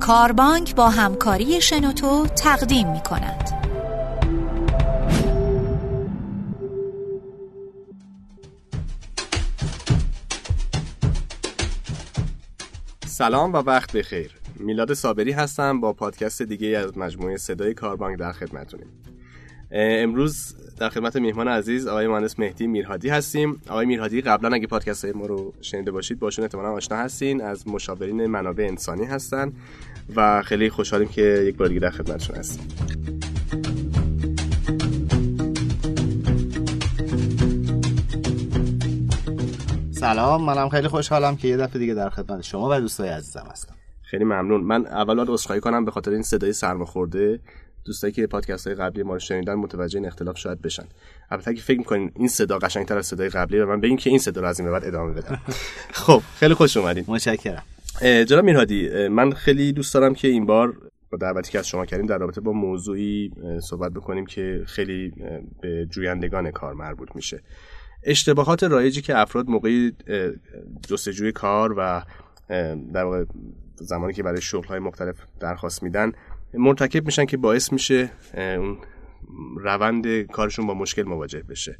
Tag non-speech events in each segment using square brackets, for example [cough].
کاربانک با همکاری شنوتو تقدیم می کند. سلام و وقت بخیر. میلاد صابری هستم با پادکست دیگه از مجموعه صدای کاربانک در خدمتونیم امروز در خدمت میهمان عزیز آقای مهندس مهدی میرهادی هستیم. آقای میرهادی قبلا اگه پادکست های ما رو شنیده باشید باشون احتمالا آشنا هستین. از مشاورین منابع انسانی هستن. و خیلی خوشحالیم که یک بار دیگه در خدمتشون هستیم. سلام منم خیلی خوشحالم که یه دفعه دیگه در خدمت شما و دوستای عزیزم هستم. خیلی ممنون. من اول باید عذرخواهی کنم به خاطر این صدای سرماخورده. دوستایی که پادکست های قبلی ما رو شنیدن متوجه این اختلاف شاید بشن. البته اگه فکر می‌کنین این صدا قشنگتر از صدای قبلی و من بگین که این صدا رو از این بعد ادامه بدم. [laughs] خب خیلی خوش اومدین. متشکرم. جناب میرهادی من خیلی دوست دارم که این بار با دعوتی که از شما کردیم در رابطه با موضوعی صحبت بکنیم که خیلی به جویندگان کار مربوط میشه. اشتباهات رایجی که افراد موقعی جستجوی کار و در واقع زمانی که برای شغل های مختلف درخواست میدن مرتکب میشن که باعث میشه اون روند کارشون با مشکل مواجه بشه.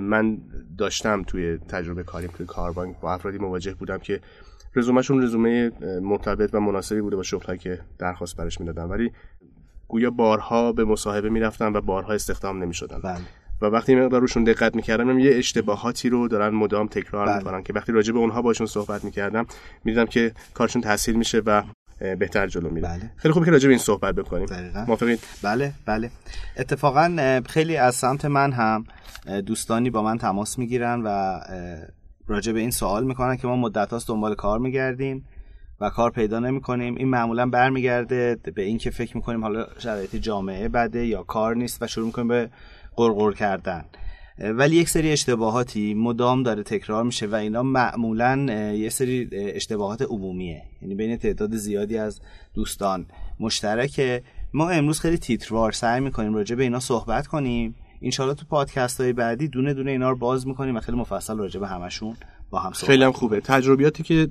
من داشتم توی تجربه کاریم توی کاربانک با افرادی مواجه بودم که رزومهشون رزومه مرتبط و مناسبی بوده با شغلهایی که درخواست برش می‌دادن. ولی گویا بارها به مصاحبه می‌رفتن و بارها استخدام نمی‌شدن. بله. و وقتی مقدار روشون دقت می‌کردم یه اشتباهاتی رو دارن مدام تکرار بله. می‌کنن که وقتی راجع به اونها باشون صحبت می‌کردم می‌دیدم که کارشون تحصیل میشه و بهتر جلو میره. بله. خیلی خوبه که راجع به این صحبت بکنیم. موافقید بله بله. اتفاقا خیلی از سمت من هم دوستانی با من تماس می‌گیرن و راجع به این سوال می‌کنن که ما مدت هاست دنبال کار میگردیم و کار پیدا نمی‌کنیم. این معمولا برمیگرده به اینکه فکر می‌کنیم حالا شرایط جامعه بده یا کار نیست و شروع می‌کنیم به قرقر کردن. ولی یک سری اشتباهاتی مدام داره تکرار میشه و اینا معمولا یه سری اشتباهات عمومیه. یعنی بین تعداد زیادی از دوستان مشترکه. ما امروز خیلی تیتروار سعی می‌کنیم راجع به اینا صحبت کنیم. انشالله تو پادکست های بعدی دونه دونه اینا رو باز می‌کنیم و خیلی مفصل راجع به همشون با هم صحبت خیلی هم خوبه. تجربیاتی که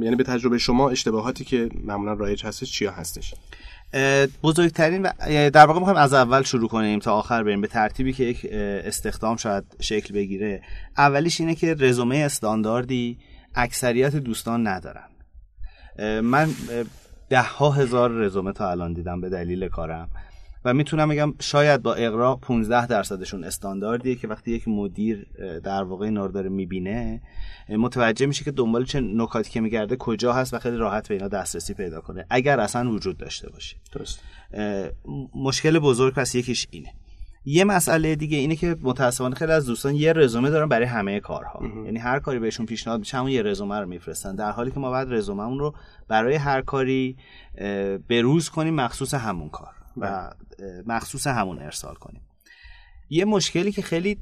یعنی به تجربه شما اشتباهاتی که معمولا رایج هستش چیا هستش؟ بزرگترین در واقع می‌خوایم از اول شروع کنیم تا آخر بریم به ترتیبی که یک استخدام شاید شکل بگیره. اولیش اینه که رزومه استانداردی اکثریت دوستان ندارن. من ده ها هزار رزومه تا الان دیدم به دلیل کارم. و می‌تونم بگم شاید با اقراق 15 درصدشون استانداردیه که وقتی یک مدیر در واقع اینا رو داره می‌بینه متوجه میشه که دنبال چه نکاتی که میگرده کجا هست و خیلی راحت به اینا دسترسی پیدا کنه اگر اصلا وجود داشته باشه. درست. مشکل بزرگ پس یکیش اینه. یه مسئله دیگه اینه که متاسفانه خیلی از دوستان یه رزومه دارن برای همه کارها. یعنی هر کاری بهشون پیشنهاد میشه همون یه رزومه رو میفرستن در حالی که ما بعد رزوممون رو برای هر کاری بروز کنیم مخصوص همون کار. و مخصوص همون ارسال کنیم. یه مشکلی که خیلی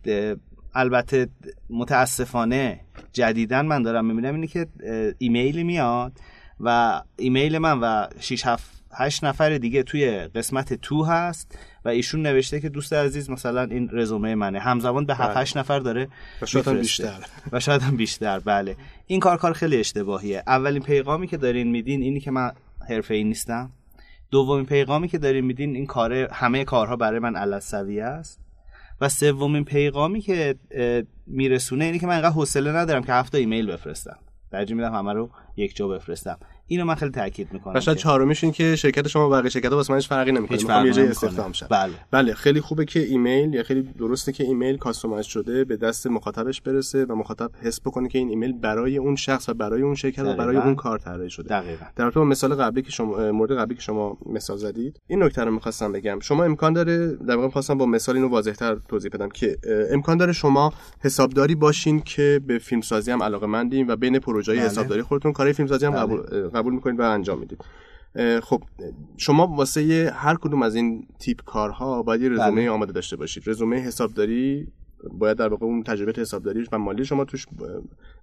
البته متاسفانه جدیدن من دارم می‌بینم اینه که ایمیل میاد و ایمیل من و 6 7 8 نفر دیگه توی قسمت تو هست و ایشون نوشته که دوست عزیز مثلا این رزومه منه. همزمان به 7 8 نفر داره و شاید هم بیشتر. و شاید هم بیشتر. بله. این کار کار خیلی اشتباهیه. اولین پیغامی که دارین میدین اینی که من حرفه‌ای نیستم. دومین پیغامی که دارین میدین این کار همه کارها برای من علی‌السویه است. و سومین پیغامی که میرسونه اینه که من انقدر حوصله ندارم که هفت تا ایمیل بفرستم. ترجیح میدم همه رو یک جا بفرستم. اینو من خیلی تاکید می‌کنم و شاید چهارمیش این که شرکت شما بقیه شرکت‌ها واسه من هیچ فرقی نمی‌کنه. می‌خوام یه جای استخدام شم. بله. بله خیلی خوبه که ایمیل یا خیلی درسته که ایمیل customize شده به دست مخاطبش برسه و مخاطب حس بکنه که این ایمیل برای اون شخص و برای اون شرکت و برای اون کار طراحی شده. دقیقاً. در رابطه با مثال قبلی که شما مورد قبلی که شما مثال زدید این نکته رو می‌خواستم بگم. شما امکان داره در واقع خواستم با مثال اینو واضح‌تر توضیح بدم که امکان داره شما حسابداری باشین که به فیلمسازی هم علاقه‌مندین و بین پروژه‌های بله. حسابداری خودتون کارهای فیلمسازی هم بله. قبول قبول می‌کنید و انجام می‌دید. خب شما واسه هر کدوم از این تیپ کارها باید یه رزومه بله. آماده داشته باشید. رزومه حسابداری باید در واقع اون تجربه حسابداری و مالی شما توش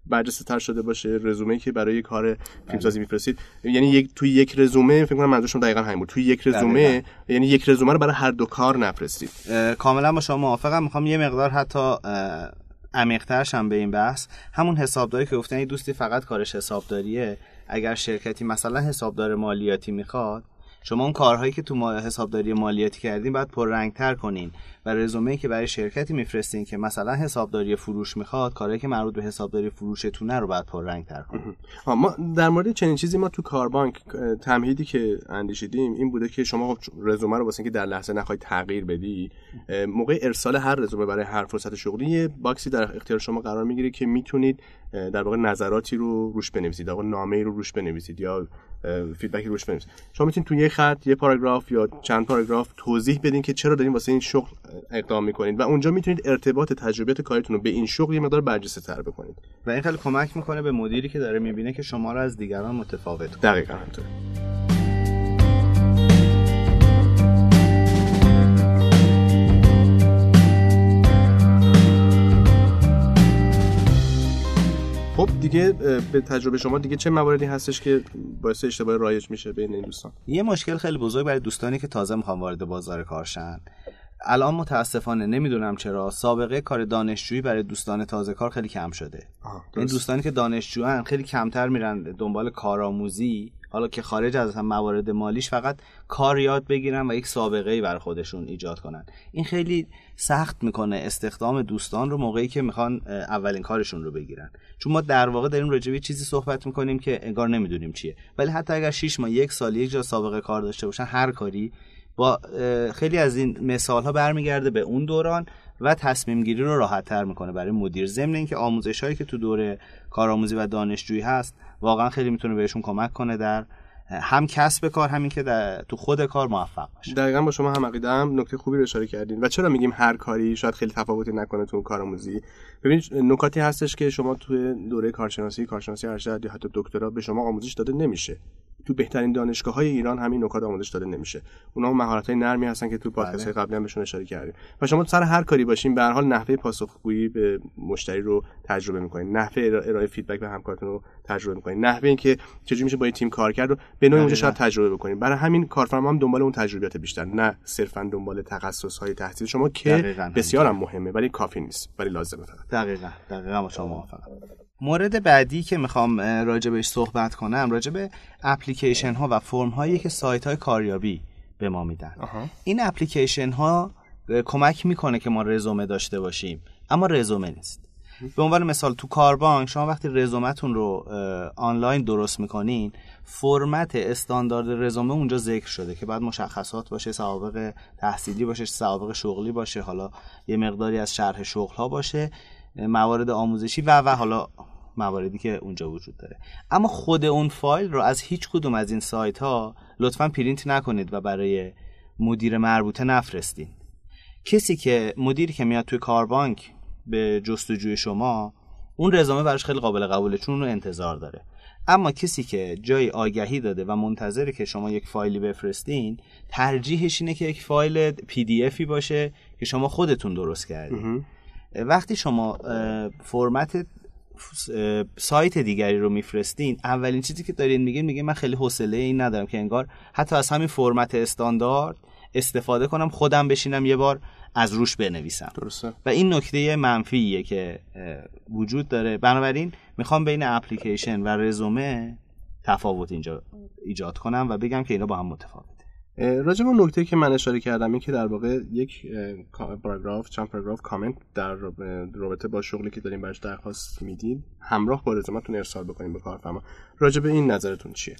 برجسته تر شده باشه. رزومه که برای کار فیلمسازی میفرستید. یعنی یک توی یک رزومه فکر کنم منظورشون دقیقاً همین بود. توی یک رزومه دقیقاً. یعنی یک رزومه رو برای هر دو کار نفرستید. کاملا با شما موافقم. می‌خوام یه مقدار حتی اه، عمیق‌ترش هم به این بحث. همون حسابداری که گفتن دوستی فقط کارش حسابداریه. اگر شرکتی مثلا حسابدار مالیاتی می‌خواد شما اون کارهایی که تو ما حسابداری مالیاتی کردین باید پررنگتر کنین و رزومه که برای شرکتی میفرستین که مثلا حسابداری فروش می‌خواد کارهایی که مربوط به حسابداری فروشتونه رو باید پررنگتر کنین. ما در مورد چنین چیزی ما تو کاربانک تمهیدی که اندیشیدیم این بوده که شما خب رزومه رو واسه اینکه در لحظه نخواهید تغییر بدی موقع ارسال هر رزومه برای هر فرصت شغلی یه باکسی در اختیار شما قرار می‌گیره که می‌تونید در واقع نظراتی رو روش بنویسید یا نامه رو روش بنویسید یا فیدبکی روش بنویسید شما می‌تونید تو یه خط یه پاراگراف یا چند پاراگراف توضیح بدین که چرا دارین واسه این شغل اقدام می‌کنید. و اونجا می‌تونید ارتباط تجربیات کارتون رو به این شغل یه مقدار برجسته تر بکنید. و این خیلی کمک می‌کنه به مدیری که داره می‌بینه که شما رو از دیگران متفاوت دقیقاً همینطوره خب دیگه به تجربه شما دیگه چه مواردی هستش که باعث اشتباه رایج میشه بین این دوستان؟ یه مشکل خیلی بزرگ برای دوستانی که تازه می‌خوان وارد بازار کارشن. الان متاسفانه نمی‌دونم چرا سابقه کار دانشجویی برای دوستان تازه کار خیلی کم شده. این دوستانی که دانشجوان خیلی کمتر میرن دنبال کارآموزی. حالا که خارج از هم موارد مالیش فقط کار یاد بگیرن و یک سابقه ای برای خودشون ایجاد کنن. این خیلی سخت می‌کنه استخدام دوستان رو موقعی که می‌خوان اولین کارشون رو بگیرن. چون ما در واقع داریم راجع به چیزی صحبت می‌کنیم که انگار نمی‌دونیم چیه. ولی حتی اگر 6 ماه یک سال یک جا سابقه کار داشته باشن هر کاری با خیلی از این مثال ها برمیگرده به اون دوران و تصمیم گیری رو راحت تر می‌کنه برای مدیر. ضمن اینکه آموزش هایی که تو دوره کارآموزی و دانشجویی هست واقعا خیلی می‌تونه بهشون کمک کنه در هم کسب کار همین که در تو خود کار موفق باشه. دقیقا با شما هم عقیده هم نکته خوبی رو اشاره کردین. و چرا میگیم هر کاری شاید خیلی تفاوتی نکنه تو کارآموزی؟ ببینید نکاتی هستش که شما تو دوره کارشناسی کارشناسی ارشد یا حتی دکترا به شما آموزش داده نمیشه. تو بهترین دانشگاه های ایران همین نکات آموزش داده نمیشه. اونها مهارت های نرمی هستن که تو پادکست های قبلی هم بهشون اشاره کردیم. و شما سر هر کاری باشین به هر حال نحوه پاسخگویی به مشتری رو تجربه می‌کنین. نحوه ارائه فیدبک به همکارتون رو تجربه می‌کنین. نحوه اینکه چجوری میشه با تیم کار کرد رو به نوعی اونجا شاید تجربه بکنین برای همین کارفرما هم دنبال اون تجربیات بیشتر. نه صرفا دنبال تخصص های تحصیل. شما که بسیار هم مهمه ولی کافی نیست. ولی لازمه فقط. دقیقاً دقیقاً با شما موافقم. مورد بعدی که می‌خوام راجع بهش صحبت کنم راجع به اپلیکیشن ها و فرم هایی که سایت های کاریابی به ما میدن. این اپلیکیشن ها کمک می‌کنه که ما رزومه داشته باشیم. اما رزومه نیست. به عنوان مثال تو کاربانک شما وقتی رزومتون رو آنلاین درست می‌کنین فرمت استاندارد رزومه اونجا ذکر شده که بعد مشخصات باشه سوابق تحصیلی باشه سوابق شغلی باشه حالا یه مقداری از شرح شغل ها باشه موارد آموزشی و و حالا مواردی که اونجا وجود داره. اما خود اون فایل رو از هیچ کدوم از این سایت ها لطفا پرینت نکنید و برای مدیر مربوطه نفرستین. کسی که مدیری که میاد توی کاربانک به جستجوی شما اون رزومه براش خیلی قابل قبوله چون رو انتظار داره. اما کسی که جای آگهی داده و منتظره که شما یک فایلی بفرستین ترجیحش اینه که یک فایل پی دی افی باشه که شما خودتون درست کردین. وقتی شما فرمت سایت دیگری رو میفرستین اولین چیزی که دارین میگین میگه من خیلی حوصله این ندارم که انگار حتی از همین فرمت استاندارد استفاده کنم خودم بشینم یه بار از روش بنویسم. درسته. و این نکته منفیه که وجود داره. بنابراین می‌خوام بین اپلیکیشن و رزومه تفاوت اینجا ایجاد کنم و بگم که اینا با هم متفاوت راجع به نکته که من اشاره کردم این که در واقع یک پاراگراف چند پاراگراف کامنت در رابطه با شغلی که داریم براش درخواست می‌دید همراه با رزومتون ارسال بکنیم به کارفرما. راجع به این نظرتون چیه؟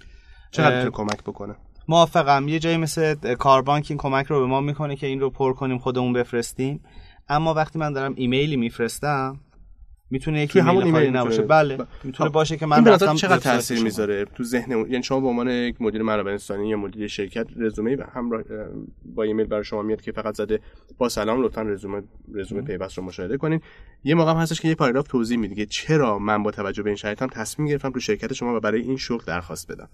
چقدر کمک بکنه؟ موافقم. یه جایی مثل کاربانک این کمک رو به ما می‌کنه که این رو پر کنیم خودمون بفرستیم. اما وقتی من دارم ایمیلی میفرستم می‌تونه یکی همون ایمیل نباشه. بله. می‌تونه باشه که من رفتم چقدر تاثیر می‌ذاره؟ تو ذهن یعنی شما به عنوان یک مدیر منابع انسانی یا مدیر شرکت رزومه همراه با ایمیل برای شما میاد که فقط زده با سلام لطفا رزومه رزومه پیوست رو مشاهده کنین. یه موقع هم هستش که یه پاراگراف توضیح میده که چرا من با توجه به این شرایطم تصمیم گرفتم تو شرکت شما و برای این شغل درخواست بدم.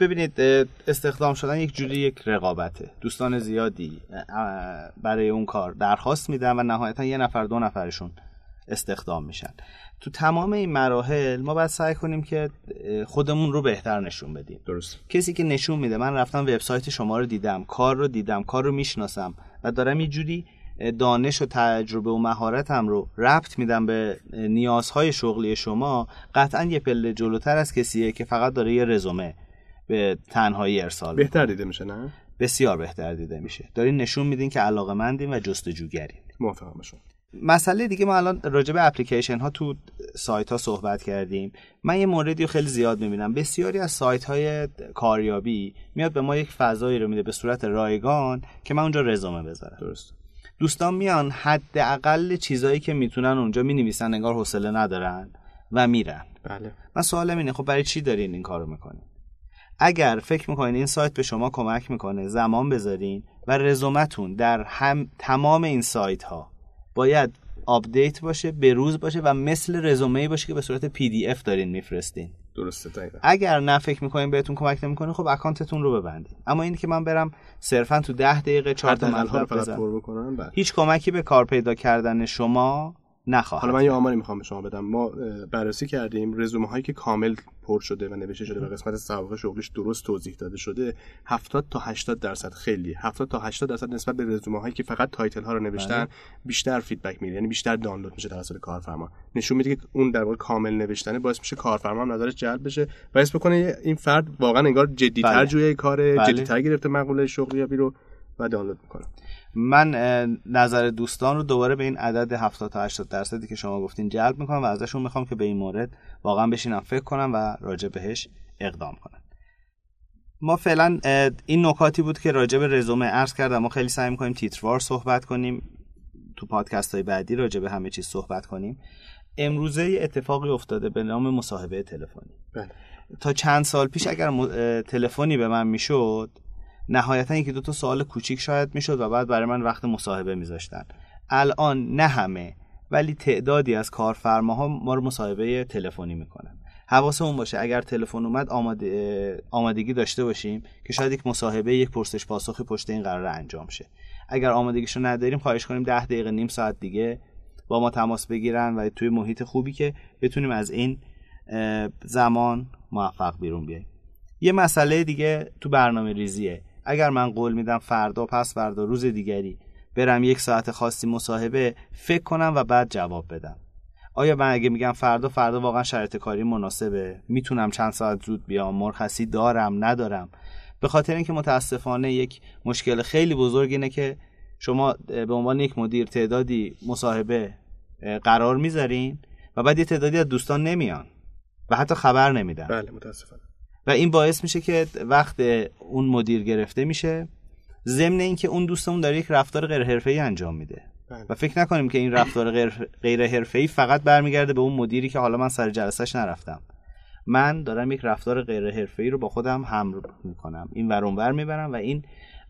ببینید استخدام شدن یک جوری یک رقابته. دوستان زیادی برای اون کار درخواست میدن و نهایتا یه نفر دو نفرشون استخدام میشن. تو تمام این مراحل ما باید سعی کنیم که خودمون رو بهتر نشون بدیم. درست. کسی که نشون میده من رفتم وبسایت شما رو دیدم کار رو دیدم کار رو می‌شناسم و دارم یه جوری دانش و تجربه و مهارتم رو ربط میدم به نیازهای شغلی شما قطعا یه پله جلوتر از کسیه که فقط داره یه رزومه به تنهایی ارسال بهتر دیده میشه نه؟ بسیار بهتر دیده میشه. دارین نشون میدین که علاقه مندین و جستجوگرین. موافقم با مسئله دیگه ما الان راجع به اپلیکیشن ها تو سایت ها صحبت کردیم. من یه موردی رو خیلی زیاد می‌بینم. بسیاری از سایت های کاریابی میاد به ما یک فضایی رو میده به صورت رایگان که من اونجا رزومه بذارم. درست. دوستان میان حداقل چیزایی که می‌تونن اونجا می‌نویسن انگار حوصله ندارن و میرن. بله. من سوالم اینه خب برای چی دارین این کارو می‌کنین؟ اگر فکر می‌کنین این سایت به شما کمک می‌کنه زمان بذارین و رزومتون در هم تمام این سایت ها باید update باشه به روز باشه و مثل رزومه باشه که به صورت PDF دارین میفرستین درسته دقیقا. اگر نه فکر می‌کنین بهتون کمک نمی‌کنه خب account تون رو ببندین اما این که من برم صرفا تو ده دقیقه چهار تا مطلب بکنم بله. هیچ کمکی به کار پیدا کردن شما نخواهد حالا من یه آماری می‌خوام به شما بدم. ما بررسی کردیم رزومه هایی که کامل پر شده و نوشته شده و قسمت سابقه شغلیش درست توضیح داده شده 70 تا 80 درصد خیلی. 70 تا 80 درصد نسبت به رزومه هایی که فقط title ها رو نوشتن بله. بیشتر feedback میده. یعنی بیشتر دانلود میشه توسط کارفرما. نشون میده که اون در واقع کامل نوشتنه باعث میشه کارفرما هم نظرش جلب بشه و اسم بکنه این فرد واقعا انگار جدی‌تر بله. جویای کار بله. جدی‌تر گرفته مقوله شغلیابی رو و دانلود می‌کنه. من نظر دوستان رو دوباره به این عدد 70 تا 80 درصدی که شما گفتین جلب می‌کنم و ازشون می‌خوام که به این مورد واقعا بشینم فکر کنم و راجع بهش اقدام کنم. ما فعلا این نکاتی بود که راجع به رزومه عرض کردم. ما خیلی سعی می‌کنیم تیتروار صحبت کنیم تو پادکست های بعدی راجع به همه چیز صحبت کنیم. امروزه اتفاقی افتاده به نام مصاحبه تلفنی. بله. تا چند سال پیش اگر تلفنی به من می‌شد نهایتا یکی دو تا سوال کوچیک شاید می‌شد و بعد برای من وقت مصاحبه میذاشتن. الان نه همه ولی تعدادی از کارفرماها ما رو مصاحبه تلفنی می‌کنن. حواسمون باشه اگر تلفن اومد آماده، آمادگی داشته باشیم که شاید یک مصاحبه یک پرسش پاسخی پشت این قرار انجام شه. اگر آمادگیشو نداریم خواهش کنیم ده دقیقه نیم ساعت دیگه با ما تماس بگیرن و توی محیط خوبی که بتونیم از این زمان موفق بیرون بیاییم. یه مسئله دیگه تو برنامه ریزیه. اگر من قول میدم فردا پس فردا روز دیگری برم یک ساعت خاصی مصاحبه فکر کنم و بعد جواب بدم. آیا من اگه میگم فردا فردا واقعا شرایط کاری مناسبه؟ می‌تونم چند ساعت زود بیام؟ مرخصی دارم ندارم؟ به خاطر اینکه متاسفانه یک مشکل خیلی بزرگ اینه که شما به عنوان یک مدیر تعدادی مصاحبه قرار می‌ذارین و بعد یه تعدادی از دوستان نمیان و حتی خبر نمیدن. بله متاسفانه. و این باعث میشه که وقت اون مدیر گرفته میشه. ضمن اینکه اون دوستمون داره یک رفتار غیر حرفه‌ای انجام میده. بله. و فکر نکنیم که این رفتار غیر غیر حرفه‌ای فقط برمیگرده به اون مدیری که حالا من سر جلسش نرفتم. من دارم یک رفتار غیر حرفه‌ای رو با خودم هم می‌کنم. این ورانور می‌برم و این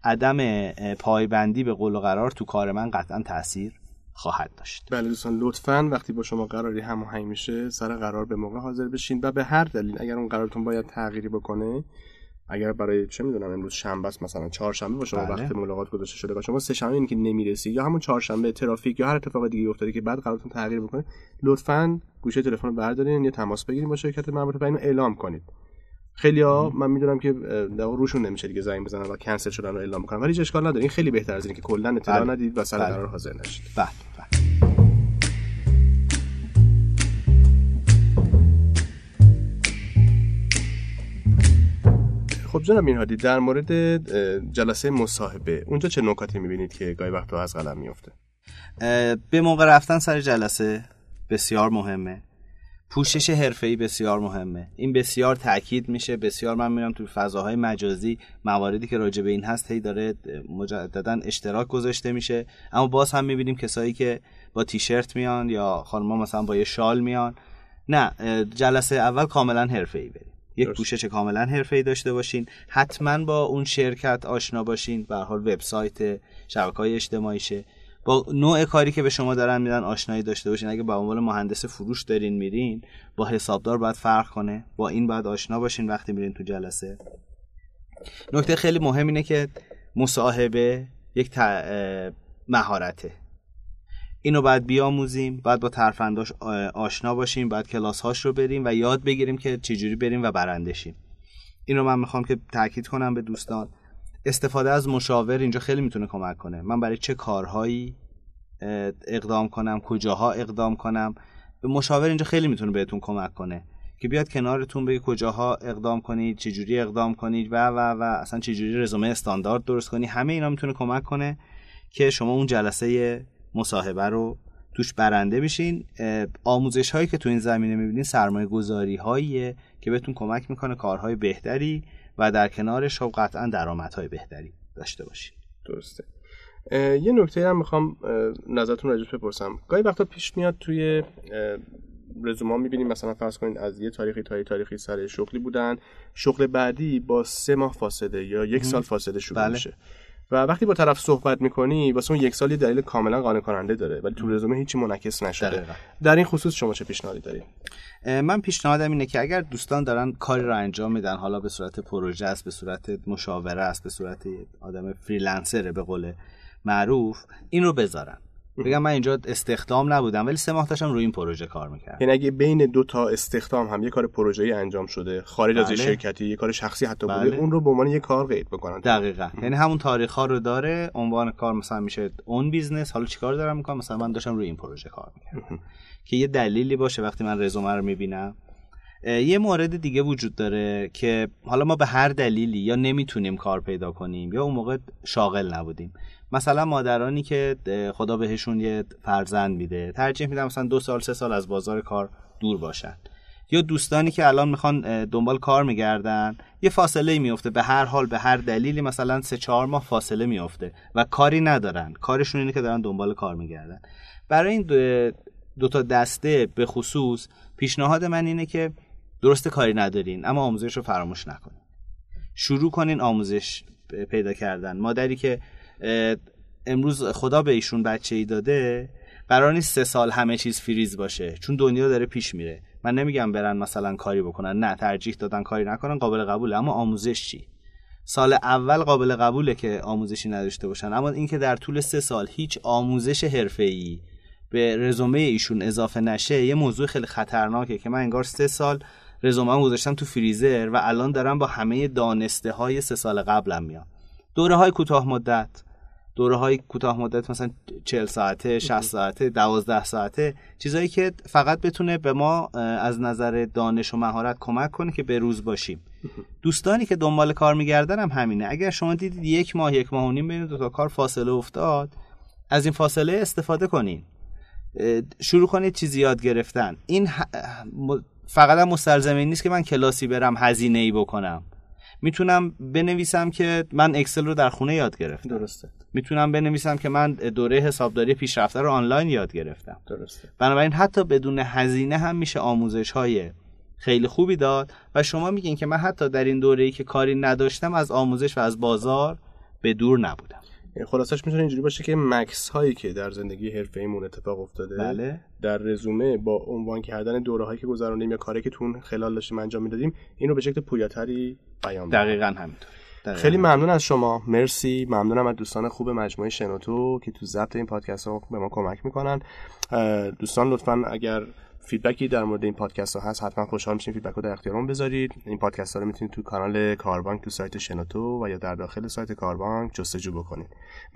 عدم پایبندی به قول و قرار تو کار من قطعا تاثیر خواهد داشت بله دوستان لطفا وقتی با شما قراری هماهنگ میشه سر قرار به موقع حاضر بشین و به هر دلیل اگر اون قرارتون باید تغییری بکنه اگر برای چه می‌دونم امروز شنبه است مثلا چهارشنبه با شما بله. وقت ملاقات گذاشته شده و شما سه شنبه این که نمی‌رسی یا همون چهارشنبه ترافیک یا هر اتفاق دیگه افتاده که بعد قرارتون تغییر بکنه لطفا گوشه تلفن رو بردارین یا تماس بگیرید با شرکت مربوطه و اینو اعلام کنید خیلی ها من می‌دونم که در روشون نمیشه دیگه زنگ بزنن و کنسل شدن رو اعلام کنن ولی اشکال نداره. این خیلی بهتر از اینه که کلا اطلاع بله. ندید و سر بله. قرار حاضر نشید. بله بله. خب جناب میرهادی در مورد جلسه مصاحبه اونجا چه نکاتی می‌بینید که گاهی وقتا از قلم میفته به موقع رفتن سر جلسه بسیار مهمه. پوشش حرفه‌ای بسیار مهمه. این بسیار تاکید میشه. بسیار من میرم تو فضاهای مجازی مواردی که راجع به این هست هی داره مجددا اشتراک گذاشته میشه. اما باز هم می‌بینیم کسایی که با تیشرت میان یا خانم‌ها مثلا با یه شال میان. نه جلسه اول کاملا حرفه‌ای بریم. یک پوشش کاملا حرفه‌ای داشته باشین. حتما با اون شرکت آشنا باشین. به حال وبسایت شبکه‌های اجتماعیشه. با نوع کاری که به شما دارن میدن آشنایی داشته باشین. اگه با عنوان مهندس فروش دارین میرین با حسابدار باید فرق کنه. با این باید آشنا باشین وقتی میرین تو جلسه. نکته خیلی مهم اینه که مصاحبه یک مهارته. اینو باید بیاموزیم باید با ترفنداش آشنا باشیم باید کلاس هاش رو بریم و یاد بگیریم که چجوری بریم و برنده شیم اینو من می‌خوام که تاکید کنم به دوستان. استفاده از مشاور اینجا خیلی می‌تونه کمک کنه. من برای چه کارهایی اقدام کنم کجاها اقدام کنم مشاور اینجا خیلی می‌تونه بهتون کمک کنه. که بیاد کنارتون بگه کجاها اقدام کنید چجوری اقدام کنید و و و اصلا چجوری رزومه استاندارد درست کنید همه اینا می‌تونه کمک کنه که شما اون جلسه مصاحبه رو توش برنده بشین. آموزش هایی که تو این زمینه می‌بینین سرمایه گذاری هاییه که بهتون کمک می‌کنه کارهای بهتری. و در کنارش خب قطعا درآمدهای بهتری داشته باشین درسته. یه نکته هم می‌خوام نظرتون راجع بپرسم. گاهی وقتا پیش میاد توی رزومه می‌بینیم مثلا فرض کنید از یه تاریخی تا یه تاریخی سر شغلی بودن. شغل بعدی با سه ماه فاصله یا یک سال فاصله شروع بله. میشه. و وقتی با طرف صحبت می‌کنی واسه اون یک سالی دلیل کاملا قانع کننده داره ولی تو رزومه هیچی منعکس نشده. در این خصوص شما چه پیشنهادی دارید؟ من پیشنهادم اینه که اگر دوستان دارن کاری رو انجام میدن حالا به صورت پروژه است به صورت مشاوره است به صورت آدم فریلنسره به قول معروف این رو بذارن. بگم من اینجا استخدام نبودم ولی سه ماه داشتم روی این پروژه کار می‌کردم. یعنی اگه بین دو تا استخدام هم یه کار پروژه‌ای انجام شده خارج بله. از شرکتی یه کار شخصی حتی بله. بوده اون رو به عنوان یه کار قید بکنن. دقیقا. یعنی همون تاریخ ها رو داره عنوان کار مثلا میشه اون business حالا چیکار دارم می‌کنم؟ مثلا من داشتم روی این پروژه کار می‌کردم. که یه دلیلی باشه وقتی من رزومه رو می‌بینم. یه مورد دیگه وجود داره که حالا ما به هر دلیلی یا نمی‌تونیم کار پیدا کنیم یا اون موقع شاغل نبودیم. مثلا مادرانی که خدا بهشون یه فرزند میده ترجیح میدن مثلا دو سال سه سال از بازار کار دور باشن. یا دوستانی که الان می‌خوان دنبال کار میگردن یه فاصله میفته به هر حال به هر دلیلی مثلا سه چهار ماه فاصله میفته و کاری ندارن. کارشون اینه که دارن دنبال کار میگردن. برای این دو, تا دسته به خصوص پیشنهاد من اینه که درست کاری ندارین اما آموزش رو فراموش نکنین. شروع کنین آموزش پیدا کردن. مادری که امروز خدا به ایشون بچه ای داده قرار نیست سه سال همه چیز فریز باشه چون دنیا داره پیش میره. من نمیگم برن مثلا کاری بکنن نه ترجیح دادن کاری نکنن قابل قبوله. اما آموزش چی؟ سال اول قابل قبوله که آموزشی نداشته باشن. اما اینکه در طول سه سال هیچ آموزش حرفه‌ای به رزومه ایشون اضافه نشه یه موضوع خیلی خطرناکه که من انگار سه سال رزومه گذاشتم تو فریزر و الان دارم با همه دانسته های سه سال قبلم میام. دوره های کوتاه مدت دوره های کوتاه مدت مثلا 40 ساعته 60 ساعته 12 ساعته چیزایی که فقط بتونه به ما از نظر دانش و مهارت کمک کنه که به روز باشیم. دوستانی که دنبال کار میگردن هم همینه. اگر شما دیدید یک ماه یک ماه و نیم بین دو تا کار فاصله افتاد از این فاصله استفاده کنین. شروع کنید چیزی یاد گرفتن. این فقط هم مستلزمی نیست که من کلاسی برم هزینه ای بکنم. می‌تونم بنویسم که من اکسل رو در خونه یاد گرفتم. درسته. می‌تونم بنویسم که من دوره حسابداری پیشرفته رو آنلاین یاد گرفتم. درسته. بنابراین حتی بدون هزینه هم میشه آموزش های خیلی خوبی داد و شما میگین که من حتی در این دوره ای که کاری نداشتم از آموزش و از بازار به دور نبودم. خلاصش می‌تونه اینجوری باشه که مکس هایی که در زندگی حرفه ایمون اتفاق افتاده بله. در رزومه با عنوان کردن دوره هایی که گذروندیم یا کاری که تون خلال داشتیم انجام می‌دادیم این رو به شکل پویاتری بیان دقیقا همینطور. خیلی ممنون از شما. مرسی. ممنونم از دوستان خوب مجموعه شنوتو که تو ضبط این پادکست ها به ما کمک می‌کنن. دوستان لطفا اگر feedback ی در مورد این پادکست ها هست حتما خوشحال میشیم feedback رو در اختیارمون بذارید. این پادکست ها رو می‌تونید تو کانال کاربانک تو سایت شنوتو و یا در داخل سایت کاربانک جستجو بکنید.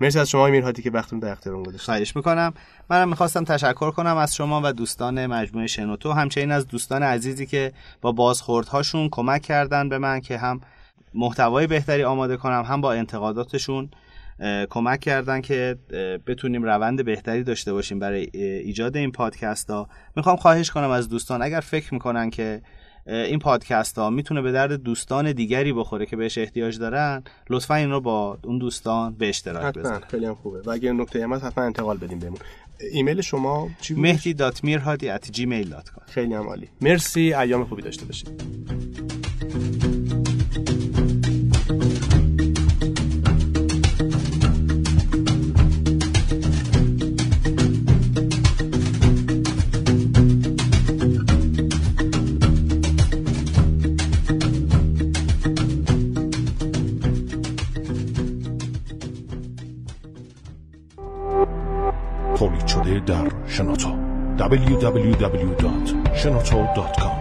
مرسی از شما میرهاتی که وقتتون در اختیارمون گذاشتید. خواهش می‌کنم. منم می‌خواستم تشکر کنم از شما و دوستان مجموعه شنوتو همچنین از دوستان عزیزی که با بازخوردهاشون کمک کردن به من که هم محتوای بهتری آماده کنم هم با انتقاداتشون کمک کردن که بتونیم روند بهتری داشته باشیم برای ایجاد این پادکست ها. می‌خوام خواهش کنم از دوستان اگر فکر می‌کنن که این پادکست ها می‌تونه به درد دوستان دیگری بخوره که بهش احتیاج دارن لطفا این رو با اون دوستان به اشتراک بذارید. خیلی هم خوبه. و اگر نکته هم حتما انتقال بدیم بهمون. ایمیل شما چی بود؟ مهدی.mirhadi@gmail.com خیلی هم عالی. مرسی. ایام خوبی داشته باشید. شنوتو www.shenoto.com